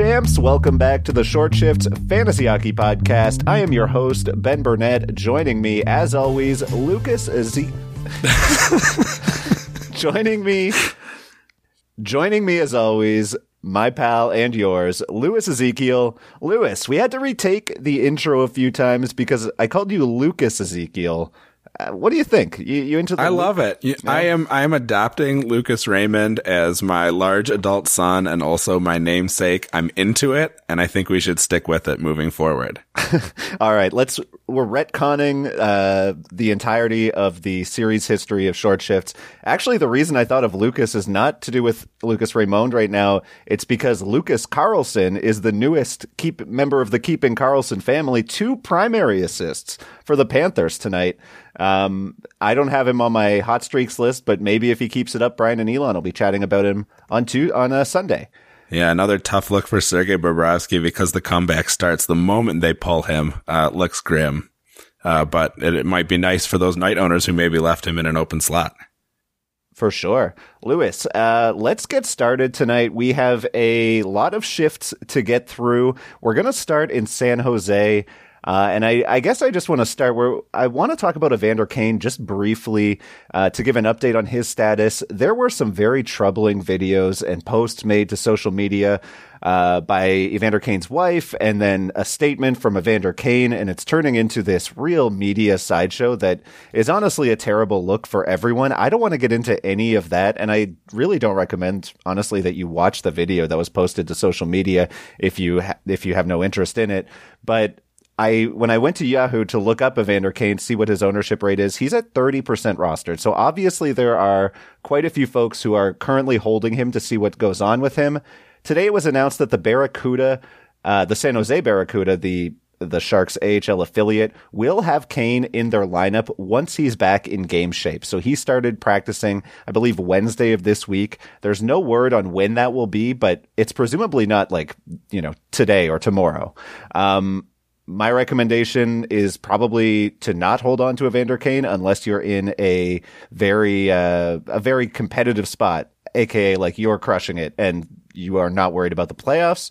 Champs? Welcome back to the Short Shift Fantasy Hockey Podcast. I am your host, Ben Burnett. Joining me, as always, Lucas Z. joining me, joining me as always, my pal and yours, Lewis Ezekiel. Lewis, we had to retake the intro a few times because I called you Lucas Ezekiel uh, what do you think? You, you into? The I love it. You, I am. I am adopting Lucas Raymond as my large adult son and also my namesake. I'm into it, and I think we should stick with it moving forward. All right, let's. We're retconning uh, the entirety of the series history of short shifts. Actually, the reason I thought of Lucas is not to do with Lucas Raymond right now. It's because Lucas Carlsson is the newest keep member of the Keeping Carlson family. Two primary assists for the Panthers tonight. Um, I don't have him on my hot streaks list, but maybe if he keeps it up, Brian and Elon will be chatting about him on two on a Sunday. Yeah, another tough look for Sergei Bobrovsky because the comeback starts the moment they pull him. Uh, looks grim, uh, but it, it might be nice for those night owners who maybe left him in an open slot. For sure. Lewis, uh, let's get started tonight. We have a lot of shifts to get through. We're going to start in San Jose. Uh, and I, I, guess I just want to start where I want to talk about Evander Kane just briefly uh, to give an update on his status. There were some very troubling videos and posts made to social media uh, by Evander Kane's wife, and then a statement from Evander Kane, and it's turning into this real media sideshow that is honestly a terrible look for everyone. I don't want to get into any of that, and I really don't recommend, honestly, that you watch the video that was posted to social media if you ha- if you have no interest in it. But I when I went to Yahoo to look up Evander Kane, see what his ownership rate is, he's at 30% rostered. So obviously there are quite a few folks who are currently holding him to see what goes on with him. Today it was announced that the Barracuda, uh, the San Jose Barracuda, the the Sharks AHL affiliate will have Kane in their lineup once he's back in game shape. So he started practicing, I believe, Wednesday of this week. There's no word on when that will be, but it's presumably not like, you know, today or tomorrow. Um, my recommendation is probably to not hold on to Evander Kane unless you're in a very uh, a very competitive spot, aka like you're crushing it and you are not worried about the playoffs.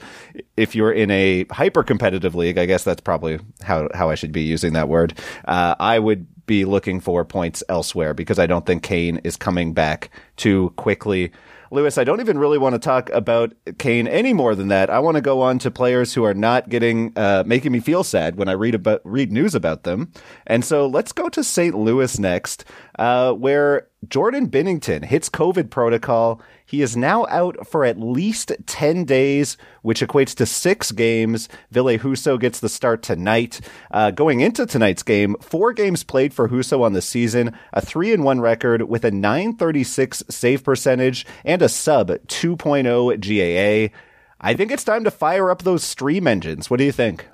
If you're in a hyper competitive league, I guess that's probably how how I should be using that word. Uh, I would be looking for points elsewhere because I don't think Kane is coming back too quickly. Lewis, I don't even really want to talk about Kane any more than that. I want to go on to players who are not getting uh, making me feel sad when I read about read news about them. And so let's go to St. Louis next, uh, where Jordan Binnington hits COVID protocol. He is now out for at least 10 days, which equates to six games. Ville Husso gets the start tonight. Uh, going into tonight's game, four games played for Husso on the season, a 3 and 1 record with a 936 save percentage and a sub 2.0 GAA. I think it's time to fire up those stream engines. What do you think?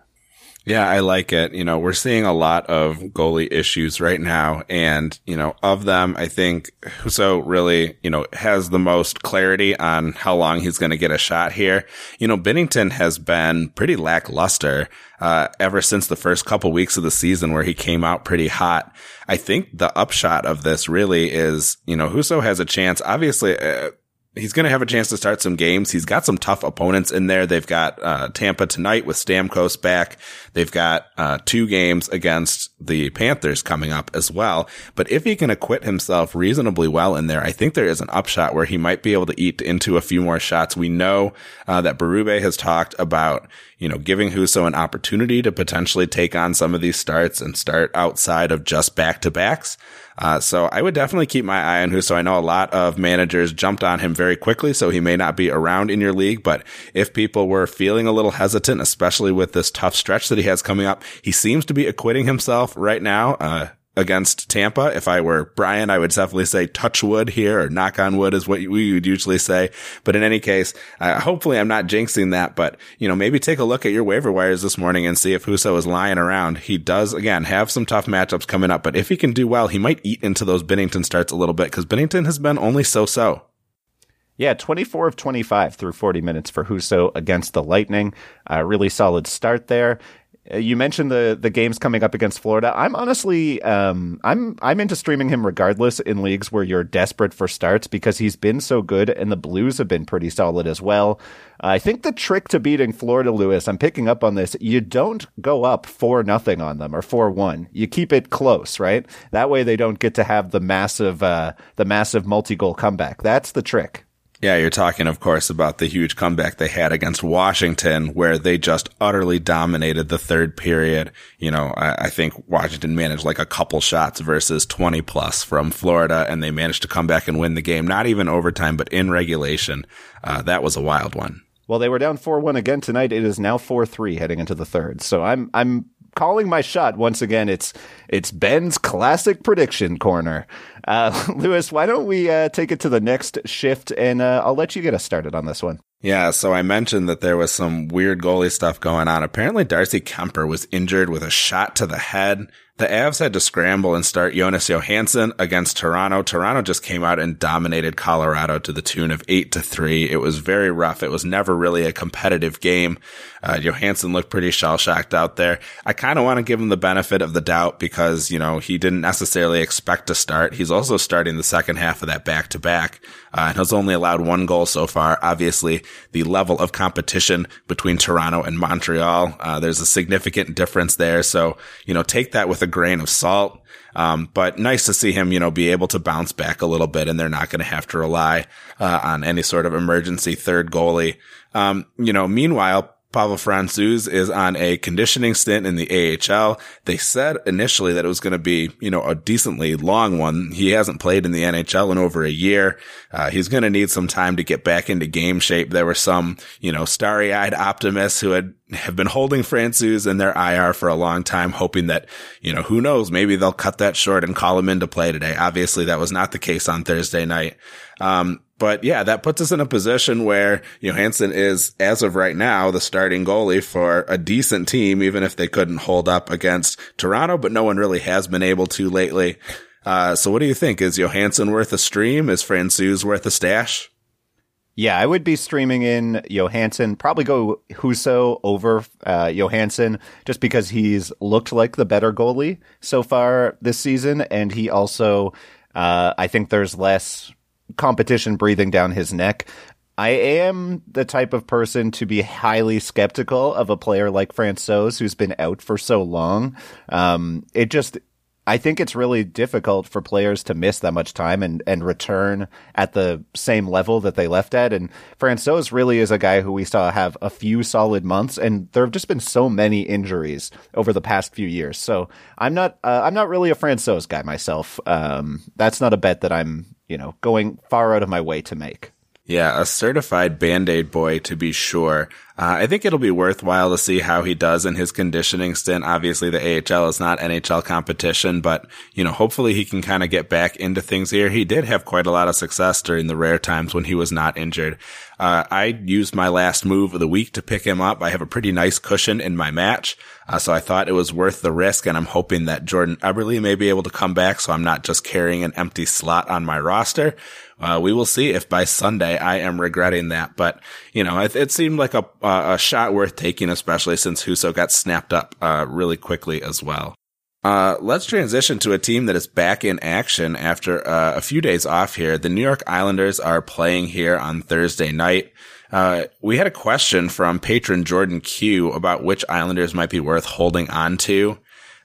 Yeah, I like it. You know, we're seeing a lot of goalie issues right now. And, you know, of them, I think Husso really, you know, has the most clarity on how long he's going to get a shot here. You know, Binnington has been pretty lackluster, uh, ever since the first couple weeks of the season where he came out pretty hot. I think the upshot of this really is, you know, Husso has a chance. Obviously, uh, he's going to have a chance to start some games. He's got some tough opponents in there. They've got uh, Tampa tonight with Stamkos back. They've got uh, two games against the Panthers coming up as well. But if he can acquit himself reasonably well in there, I think there is an upshot where he might be able to eat into a few more shots. We know uh, that Berube has talked about you know, giving Husso an opportunity to potentially take on some of these starts and start outside of just back to backs. Uh, so I would definitely keep my eye on Husso. I know a lot of managers jumped on him very quickly, so he may not be around in your league. But if people were feeling a little hesitant, especially with this tough stretch that he has coming up, he seems to be acquitting himself right now. Uh, against Tampa. If I were Brian, I would definitely say touch wood here or knock on wood is what we would usually say. But in any case, uh, hopefully I'm not jinxing that, but you know, maybe take a look at your waiver wires this morning and see if Husso is lying around. He does again have some tough matchups coming up, but if he can do well, he might eat into those Binnington starts a little bit because Binnington has been only so so. Yeah, 24 of 25 through 40 minutes for Husso against the Lightning. Uh, really solid start there you mentioned the the games coming up against Florida. I'm honestly um, I'm I'm into streaming him regardless in leagues where you're desperate for starts because he's been so good and the Blues have been pretty solid as well. I think the trick to beating Florida, Lewis, I'm picking up on this. You don't go up four nothing on them or four one. You keep it close, right? That way they don't get to have the massive uh, the massive multi goal comeback. That's the trick. Yeah, you're talking, of course, about the huge comeback they had against Washington, where they just utterly dominated the third period. You know, I, I, think Washington managed like a couple shots versus 20 plus from Florida, and they managed to come back and win the game, not even overtime, but in regulation. Uh, that was a wild one. Well, they were down 4-1 again tonight. It is now 4-3 heading into the third. So I'm I'm calling my shot once again. It's it's Ben's classic prediction corner. Uh, Lewis, why don't we uh, take it to the next shift, and uh, I'll let you get us started on this one. Yeah, so I mentioned that there was some weird goalie stuff going on. Apparently, Darcy Kemper was injured with a shot to the head. The Avs had to scramble and start Jonas Johansson against Toronto. Toronto just came out and dominated Colorado to the tune of eight to three. It was very rough. It was never really a competitive game. Uh, Johansson looked pretty shell shocked out there. I kind of want to give him the benefit of the doubt because, you know, he didn't necessarily expect to start. He's also starting the second half of that back to back. And has only allowed one goal so far. Obviously, the level of competition between Toronto and Montreal, uh, there's a significant difference there. So, you know, take that with a grain of salt. Um, but nice to see him, you know, be able to bounce back a little bit and they're not going to have to rely, uh, on any sort of emergency third goalie. Um, you know, meanwhile, Pavel Francouz is on a conditioning stint in the AHL. They said initially that it was going to be, you know, a decently long one. He hasn't played in the NHL in over a year. Uh, he's going to need some time to get back into game shape. There were some, you know, starry eyed optimists who had have been holding Francouz in their IR for a long time, hoping that, you know, who knows, maybe they'll cut that short and call him into play today. Obviously, that was not the case on Thursday night. Um, but yeah, that puts us in a position where Johansson is, as of right now, the starting goalie for a decent team, even if they couldn't hold up against Toronto, but no one really has been able to lately. Uh, so what do you think? Is Johansson worth a stream? Is Francouz worth a stash? Yeah, I would be streaming in Johansson. Probably go Husso over uh, Johansson just because he's looked like the better goalie so far this season, and he also, uh, I think there's less competition breathing down his neck. I am the type of person to be highly skeptical of a player like Francouz who's been out for so long. Um, it just, I think it's really difficult for players to miss that much time and, and return at the same level that they left at. And Francouz really is a guy who we saw have a few solid months, and there have just been so many injuries over the past few years. So I'm not, uh, I'm not really a Francouz guy myself. Um, that's not a bet that I'm you know, going far out of my way to make. Yeah, a certified band-aid boy to be sure. Uh, I think it'll be worthwhile to see how he does in his conditioning stint. Obviously, the AHL is not NHL competition, but, you know, hopefully he can kind of get back into things here. He did have quite a lot of success during the rare times when he was not injured. Uh, I used my last move of the week to pick him up. I have a pretty nice cushion in my match. Uh, so I thought it was worth the risk, and I'm hoping that Jordan Eberle may be able to come back, so I'm not just carrying an empty slot on my roster. Uh, we will see if by Sunday I am regretting that, but you know, it, it seemed like a a shot worth taking, especially since Husso got snapped up uh, really quickly as well. Uh, let's transition to a team that is back in action after uh, a few days off here. The New York Islanders are playing here on Thursday night. Uh, we had a question from patron Jordan Q about which Islanders might be worth holding on to.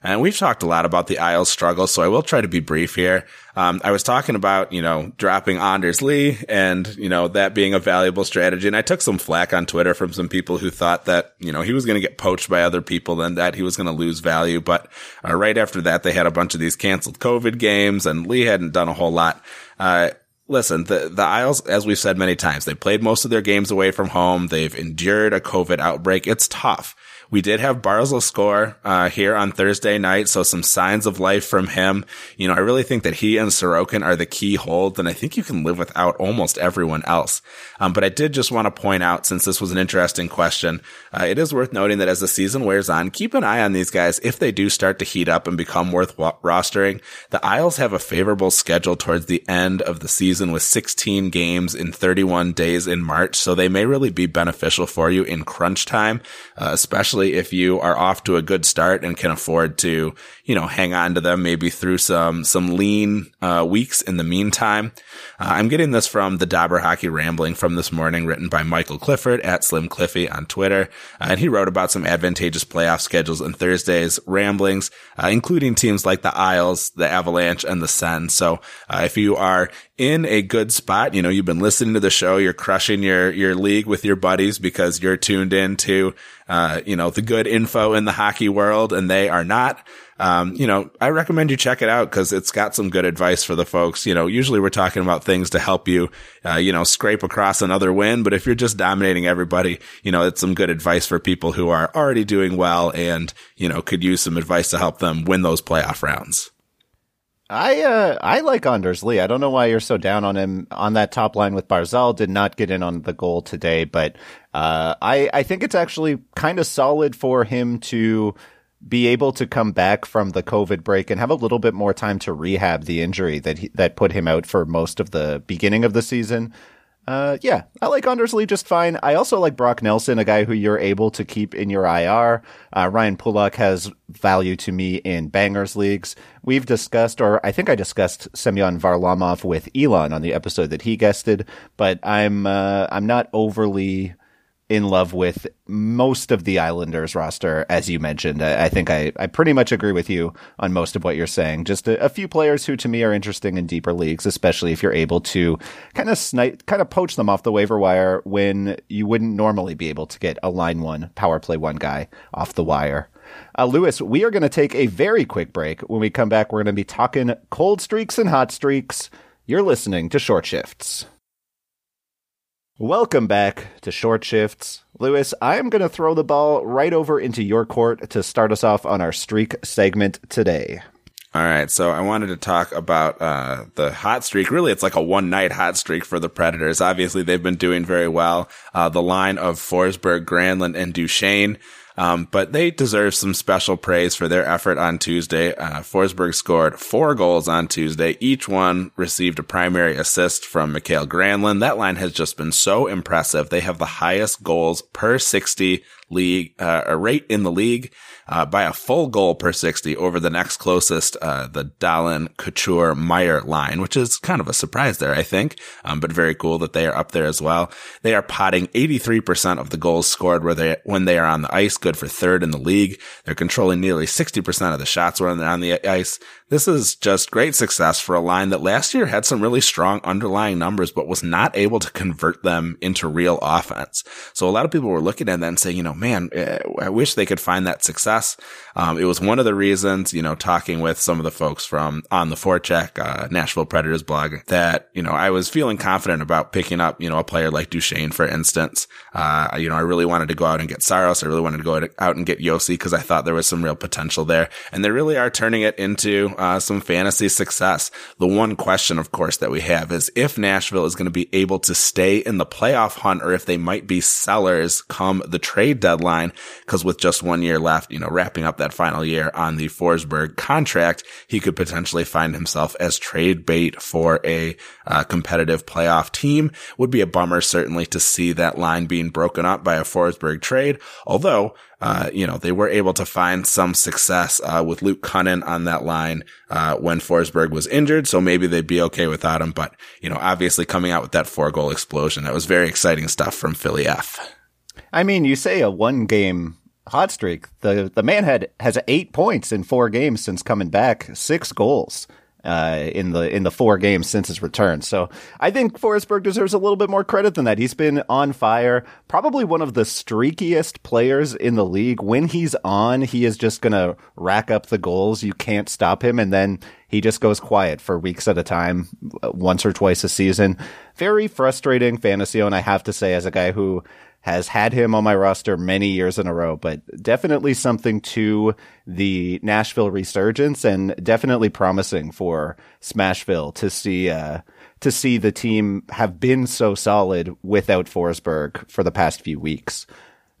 And we've talked a lot about the Isles struggle, so I will try to be brief here. Um, I was talking about, you know, dropping Anders Lee and, you know, that being a valuable strategy. And I took some flack on Twitter from some people who thought that, you know, he was going to get poached by other people and that he was going to lose value. But uh, right after that, they had a bunch of these canceled COVID games and Lee hadn't done a whole lot. Uh, listen, the, the Isles, as we've said many times, they played most of their games away from home. They've endured a COVID outbreak. It's tough. We did have Barzal score uh, here on Thursday night, so some signs of life from him. You know, I really think that he and Sorokin are the key holds, and I think you can live without almost everyone else. Um, but I did just want to point out, since this was an interesting question, uh, it is worth noting that as the season wears on, keep an eye on these guys if they do start to heat up and become worth wa- rostering. The Isles have a favorable schedule towards the end of the season with 16 games in 31 days in March, so they may really be beneficial for you in crunch time, uh, especially if you are off to a good start and can afford to, you know, hang on to them maybe through some, some lean, uh, weeks in the meantime. Uh, I'm getting this from the Dobber Hockey Rambling from this morning, written by Michael Clifford at Slim Cliffy on Twitter. Uh, and he wrote about some advantageous playoff schedules in Thursday's ramblings, uh, including teams like the Isles, the Avalanche, and the Sens. So, uh, if you are in a good spot. You know, you've been listening to the show. You're crushing your, your league with your buddies because you're tuned in to, uh, you know, the good info in the hockey world and they are not. Um, you know, I recommend you check it out because it's got some good advice for the folks. You know, usually we're talking about things to help you, uh, you know, scrape across another win. But if you're just dominating everybody, you know, it's some good advice for people who are already doing well and, you know, could use some advice to help them win those playoff rounds. I uh, I like Anders Lee. I don't know why you're so down on him on that top line with Barzal. Did not get in on the goal today, but uh, I I think it's actually kind of solid for him to be able to come back from the COVID break and have a little bit more time to rehab the injury that he, that put him out for most of the beginning of the season. Uh, yeah, I like Anders Lee just fine. I also like Brock Nelson, a guy who you're able to keep in your IR. Uh, Ryan Pulock has value to me in bangers leagues. We've discussed, or I think I discussed Semyon Varlamov with Elon on the episode that he guested, but I'm, uh, I'm not overly in love with most of the Islanders roster, as you mentioned. I, I think I, I pretty much agree with you on most of what you're saying. Just a, a, few players who to me are interesting in deeper leagues, especially if you're able to kind of snipe, kind of poach them off the waiver wire when you wouldn't normally be able to get a line one, power play one guy off the wire. Uh, Lewis, we are going to take a very quick break. When we come back, we're going to be talking cold streaks and hot streaks. You're listening to Short Shifts. Welcome back to Short Shifts. Lewis, I am going to throw the ball right over into your court to start us off on our streak segment today. All right, so I wanted to talk about uh, the hot streak. Really, it's like a one night hot streak for the Predators. Obviously, they've been doing very well. Uh, the line of Forsberg, Granlund, and Duchene um, but they deserve some special praise for their effort on Tuesday. Uh, Forsberg scored four goals on Tuesday. Each one received a primary assist from Mikael Granlund. That line has just been so impressive. They have the highest goals per 60 league, uh, rate in the league uh, by a full goal per 60 over the next closest, uh, the Dahlen, Couture, Meier line, which is kind of a surprise there, I think, um, but very cool that they are up there as well. They are potting 83% of the goals scored where they, when they are on the ice, good for third in the league. They're controlling nearly 60% of the shots when they're on the ice. This is just great success for a line that last year had some really strong underlying numbers, but was not able to convert them into real offense. So a lot of people were looking at that and saying, you know, man, eh, I wish they could find that success. Um, it was one of the reasons, you know, talking with some of the folks from on the Forecheck, uh, Nashville Predators blog that, you know, I was feeling confident about picking up, you know, a player like Duchene, for instance. Uh, you know, I really wanted to go out and get Saros. I really wanted to go out and get Yossi because I thought there was some real potential there. And they really are turning it into, uh, some fantasy success. The one question, of course, that we have is if Nashville is going to be able to stay in the playoff hunt or if they might be sellers come the trade deadline. Cause with just one year left, you know, wrapping up that final year on the Forsberg contract, he could potentially find himself as trade bait for a uh, competitive playoff team. Would be a bummer, certainly, to see that line being broken up by a Forsberg trade. Although, uh, you know, they were able to find some success uh, with Luke Kunin on that line uh, when Forsberg was injured, so maybe they'd be okay without him. But you know, obviously coming out with that four goal explosion, that was very exciting stuff from Philly F. I mean, you say a one game hot streak. The the man had has eight points in four games since coming back, six goals uh, in the in the four games since his return. So I think Forsberg deserves a little bit more credit than that. He's been on fire, probably one of the streakiest players in the league. When he's on, he is just gonna rack up the goals. You can't stop him, and then he just goes quiet for weeks at a time, once or twice a season. Very frustrating fantasy, and I have to say, as a guy who has had him on my roster many years in a row, but definitely something to the Nashville resurgence and definitely promising for Smashville to see, uh, to see the team have been so solid without Forsberg for the past few weeks.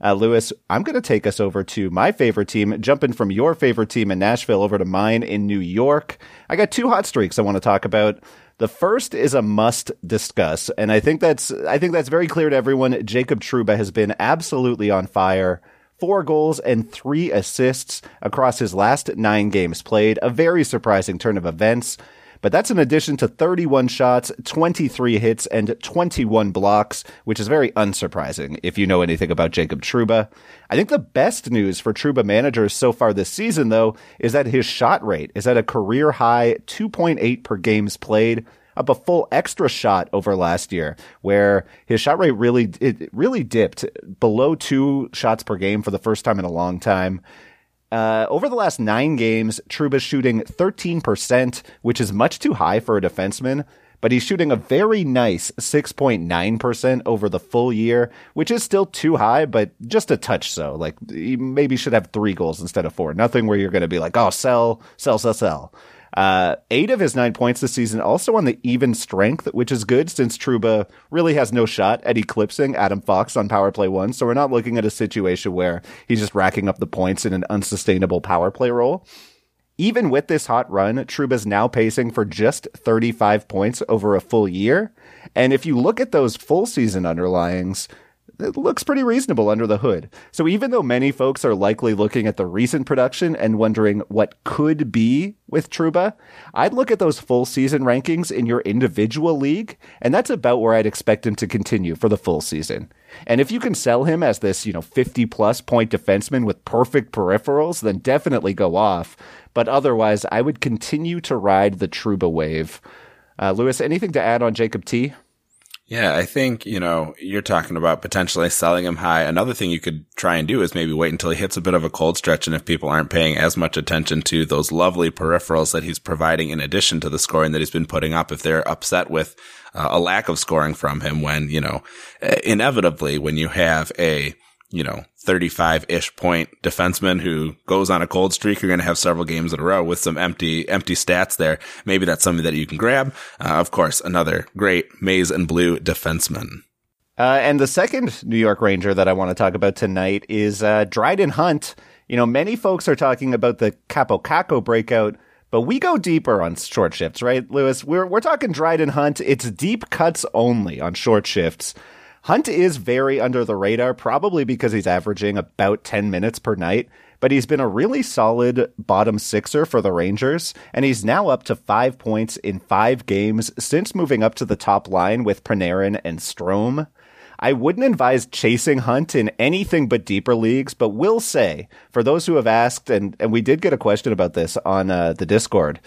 Uh, Lewis, I'm going to take us over to my favorite team, jumping from your favorite team in Nashville over to mine in New York. I got two hot streaks I want to talk about. The first is a must discuss, and I think that's I think that's very clear to everyone. Jacob Trouba has been absolutely on fire four goals and three assists across his last nine games played. A very surprising turn of events. But that's in addition to 31 shots, 23 hits, and 21 blocks, which is very unsurprising if you know anything about Jacob Trouba. I think the best news for Trouba managers so far this season, though, is that his shot rate is at a career high 2.8 per games played up a full extra shot over last year, where his shot rate really it really dipped below two shots per game for the first time in a long time. Uh, over the last nine games, Trouba's shooting 13%, which is much too high for a defenseman, but he's shooting a very nice 6.9% over the full year, which is still too high, but just a touch so. Like, he maybe should have three goals instead of four. Nothing where you're going to be like, oh, sell, sell, sell, sell. Uh, eight of his nine points this season also on the even strength, which is good since Trouba really has no shot at eclipsing Adam Fox on power play one. So we're not looking at a situation where he's just racking up the points in an unsustainable power play role. Even with this hot run, Trouba's now pacing for just 35 points over a full year. And if you look at those full season underlyings, it looks pretty reasonable under the hood. So even though many folks are likely looking at the recent production and wondering what could be with Trouba, I'd look at those full season rankings in your individual league, and that's about where I'd expect him to continue for the full season. And if you can sell him as this, you know, 50 plus point defenseman with perfect peripherals, then definitely go off. But otherwise, I would continue to ride the Trouba wave. Uh, Lewis, anything to add on Jacob T? Yeah, I think, you know, you're talking about potentially selling him high. Another thing you could try and do is maybe wait until he hits a bit of a cold stretch. And if people aren't paying as much attention to those lovely peripherals that he's providing in addition to the scoring that he's been putting up, if they're upset with uh, a lack of scoring from him when, you know, inevitably when you have a, you know, 35 ish point defenseman who goes on a cold streak, you're going to have several games in a row with some empty, empty stats there. Maybe that's something that you can grab. Uh, of course, another great maize and blue defenseman. Uh, and the second New York Ranger that I want to talk about tonight is uh, Dryden Hunt. You know, many folks are talking about the Kaapo Kakko breakout, but we go deeper on short shifts, right, Lewis? We're we're talking Dryden Hunt. It's deep cuts only on short shifts. Hunt is very under the radar, probably because he's averaging about 10 minutes per night, but he's been a really solid bottom sixer for the Rangers, and he's now up to five points in five games since moving up to the top line with Panarin and Strome. I wouldn't advise chasing Hunt in anything but deeper leagues, but will say, for those who have asked, and, and we did get a question about this on uh, the Discord,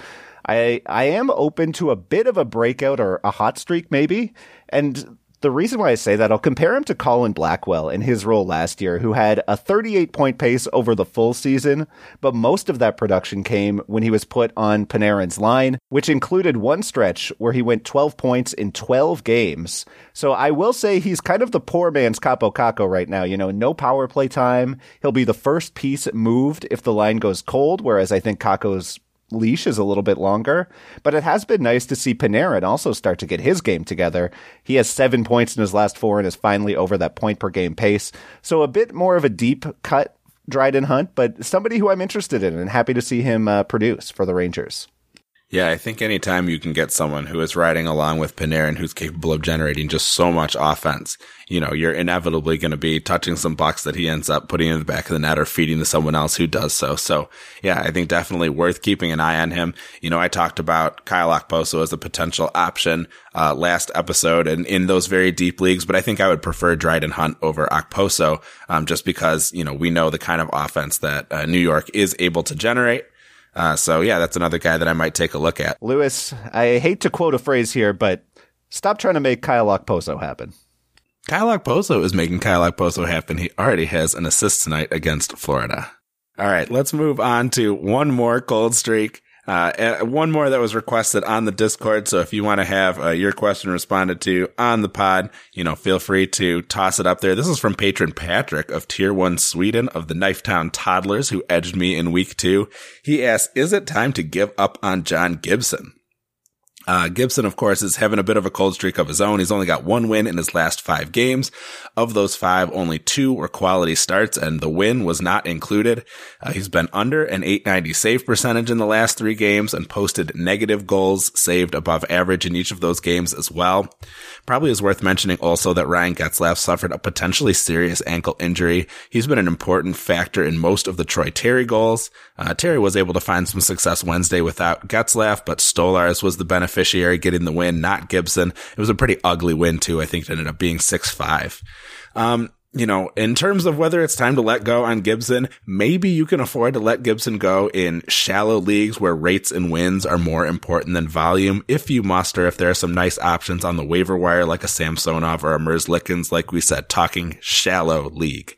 I, I am open to a bit of a breakout or a hot streak maybe. And the reason why I say that, I'll compare him to Colin Blackwell in his role last year, who had a 38 point pace over the full season, but most of that production came when he was put on Panarin's line, which included one stretch where he went 12 points in 12 games. So I will say he's kind of the poor man's Kaapo Kakko right now. You know, no power play time. He'll be the first piece moved if the line goes cold, whereas I think Kakko's leash is a little bit longer, but it has been nice to see Panarin also start to get his game together. He has seven points in his last four and is finally over that point per game pace. So a bit more of a deep cut Dryden Hunt, but somebody who I'm interested in and happy to see him uh, produce for the Rangers. Yeah, I think anytime you can get someone who is riding along with Panarin who's capable of generating just so much offense, you know, you're inevitably going to be touching some bucks that he ends up putting in the back of the net or feeding to someone else who does so. So yeah, I think definitely worth keeping an eye on him. You know, I talked about Kyle Okposo as a potential option, uh, last episode and in those very deep leagues, but I think I would prefer Dryden Hunt over Okposo, um, just because, you know, we know the kind of offense that uh, New York is able to generate. Uh, so yeah, that's another guy that I might take a look at. Lewis, I hate to quote a phrase here, but stop trying to make Kyle Okposo happen. Kyle Okposo is making Kyle Okposo happen. He already has an assist tonight against Florida. All right, let's move on to one more cold streak. Uh, one more that was requested on the Discord. So if you want to have uh, your question responded to on the pod, you know, feel free to toss it up there. This is from patron Patrick of Tier 1 Sweden of the Knifetown Toddlers who edged me in week two. He asks, is it time to give up on John Gibson? Uh, Gibson, of course, is having a bit of a cold streak of his own. He's only got one win in his last five games. Of those five, only two were quality starts, and the win was not included. Uh, he's been under an 890 save percentage in the last three games and posted negative goals saved above average in each of those games as well. Probably is worth mentioning also that Ryan Getzlaf suffered a potentially serious ankle injury. He's been an important factor in most of the Troy Terry goals. Uh, Terry was able to find some success Wednesday without Getzlaf, but Stolarz was the beneficiary getting the win, not Gibson. It was a pretty ugly win too. I think it ended up being 6-5. Um, you know, in terms of whether it's time to let go on Gibson, maybe you can afford to let Gibson go in shallow leagues where rates and wins are more important than volume. If you must, or if there are some nice options on the waiver wire, like a Samsonov or a Merzlikins, like we said, talking shallow league.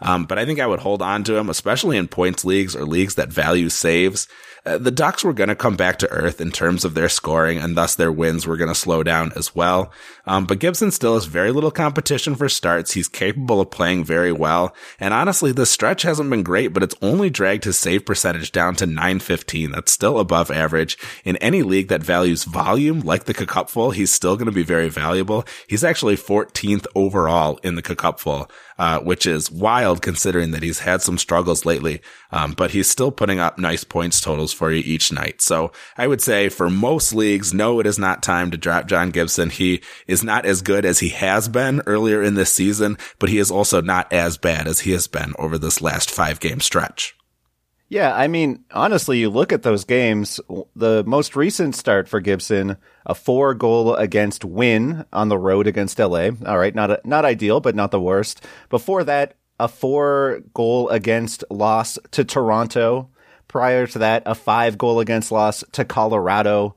Um, but I think I would hold on to him, especially in points leagues or leagues that value saves. Uh, the Ducks were going to come back to earth in terms of their scoring and thus their wins were going to slow down as well. Um, but Gibson still has very little competition for starts. He's capable of playing very well. And honestly, the stretch hasn't been great, but it's only dragged his save percentage down to 915. That's still above average. In any league that values volume, like the Cupful, he's still going to be very valuable. He's actually 14th overall in the Cupful uh, which is wild considering that he's had some struggles lately. Um, but he's still putting up nice points totals for you each night. So I would say for most leagues, no, it is not time to drop John Gibson. He is not as good as he has been earlier in this season, but he is also not as bad as he has been over this last five game stretch. Yeah, I mean, honestly, you look at those games, the most recent start for Gibson, a four goal against win on the road against LA. All right, not, a, not ideal, but not the worst. Before that, a four goal against loss to Toronto. Prior to that, a five goal against loss to Colorado.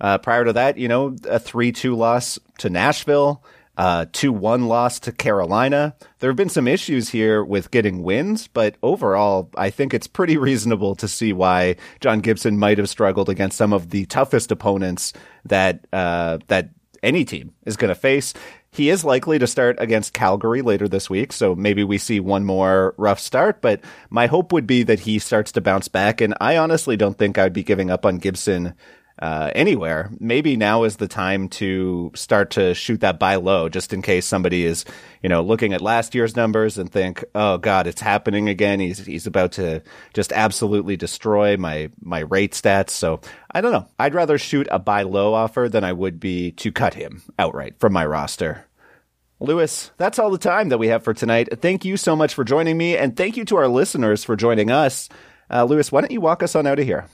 Uh, prior to that, you know, a 3-2 loss to Nashville uh, 2 1 loss to Carolina. There have been some issues here with getting wins, but overall, I think it's pretty reasonable to see why John Gibson might have struggled against some of the toughest opponents that, uh, that any team is going to face. He is likely to start against Calgary later this week, so maybe we see one more rough start, but my hope would be that he starts to bounce back, and I honestly don't think I'd be giving up on Gibson uh, anywhere, maybe now is the time to start to shoot that buy low, just in case somebody is, you know, looking at last year's numbers and think, "Oh God, it's happening again." He's he's about to just absolutely destroy my my rate stats. So I don't know. I'd rather shoot a buy low offer than I would be to cut him outright from my roster. Lewis, that's all the time that we have for tonight. Thank you so much for joining me, and thank you to our listeners for joining us. Uh, Lewis, why don't you walk us on out of here?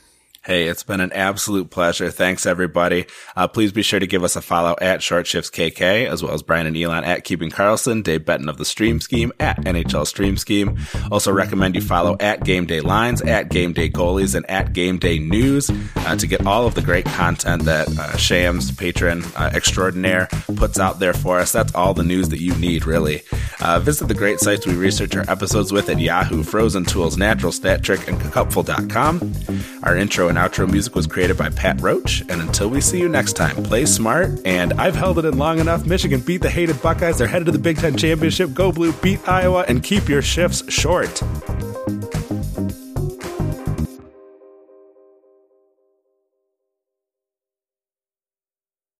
Hey, it's been an absolute pleasure. Thanks everybody. Uh, please be sure to give us a follow at Short Shifts KK, as well as Brian and Elon at Keeping Carlson, Dave Betton of the Stream Scheme at NHL Stream Scheme. Also recommend you follow at Game Day Lines, at Game Day Goalies, and at Game Day News uh, to get all of the great content that uh, Shams, patron uh, extraordinaire, puts out there for us. That's all the news that you need, really. Uh, visit the great sites we research our episodes with at Yahoo, Frozen Tools, Natural Stat Trick, and Cupful.com. Our intro and outro music was created by Pat Roach. And until we see you next time, play smart. And I've held it in long enough. Michigan beat the hated Buckeyes. They're headed to the Big Ten Championship. Go Blue, beat Iowa, and keep your shifts short.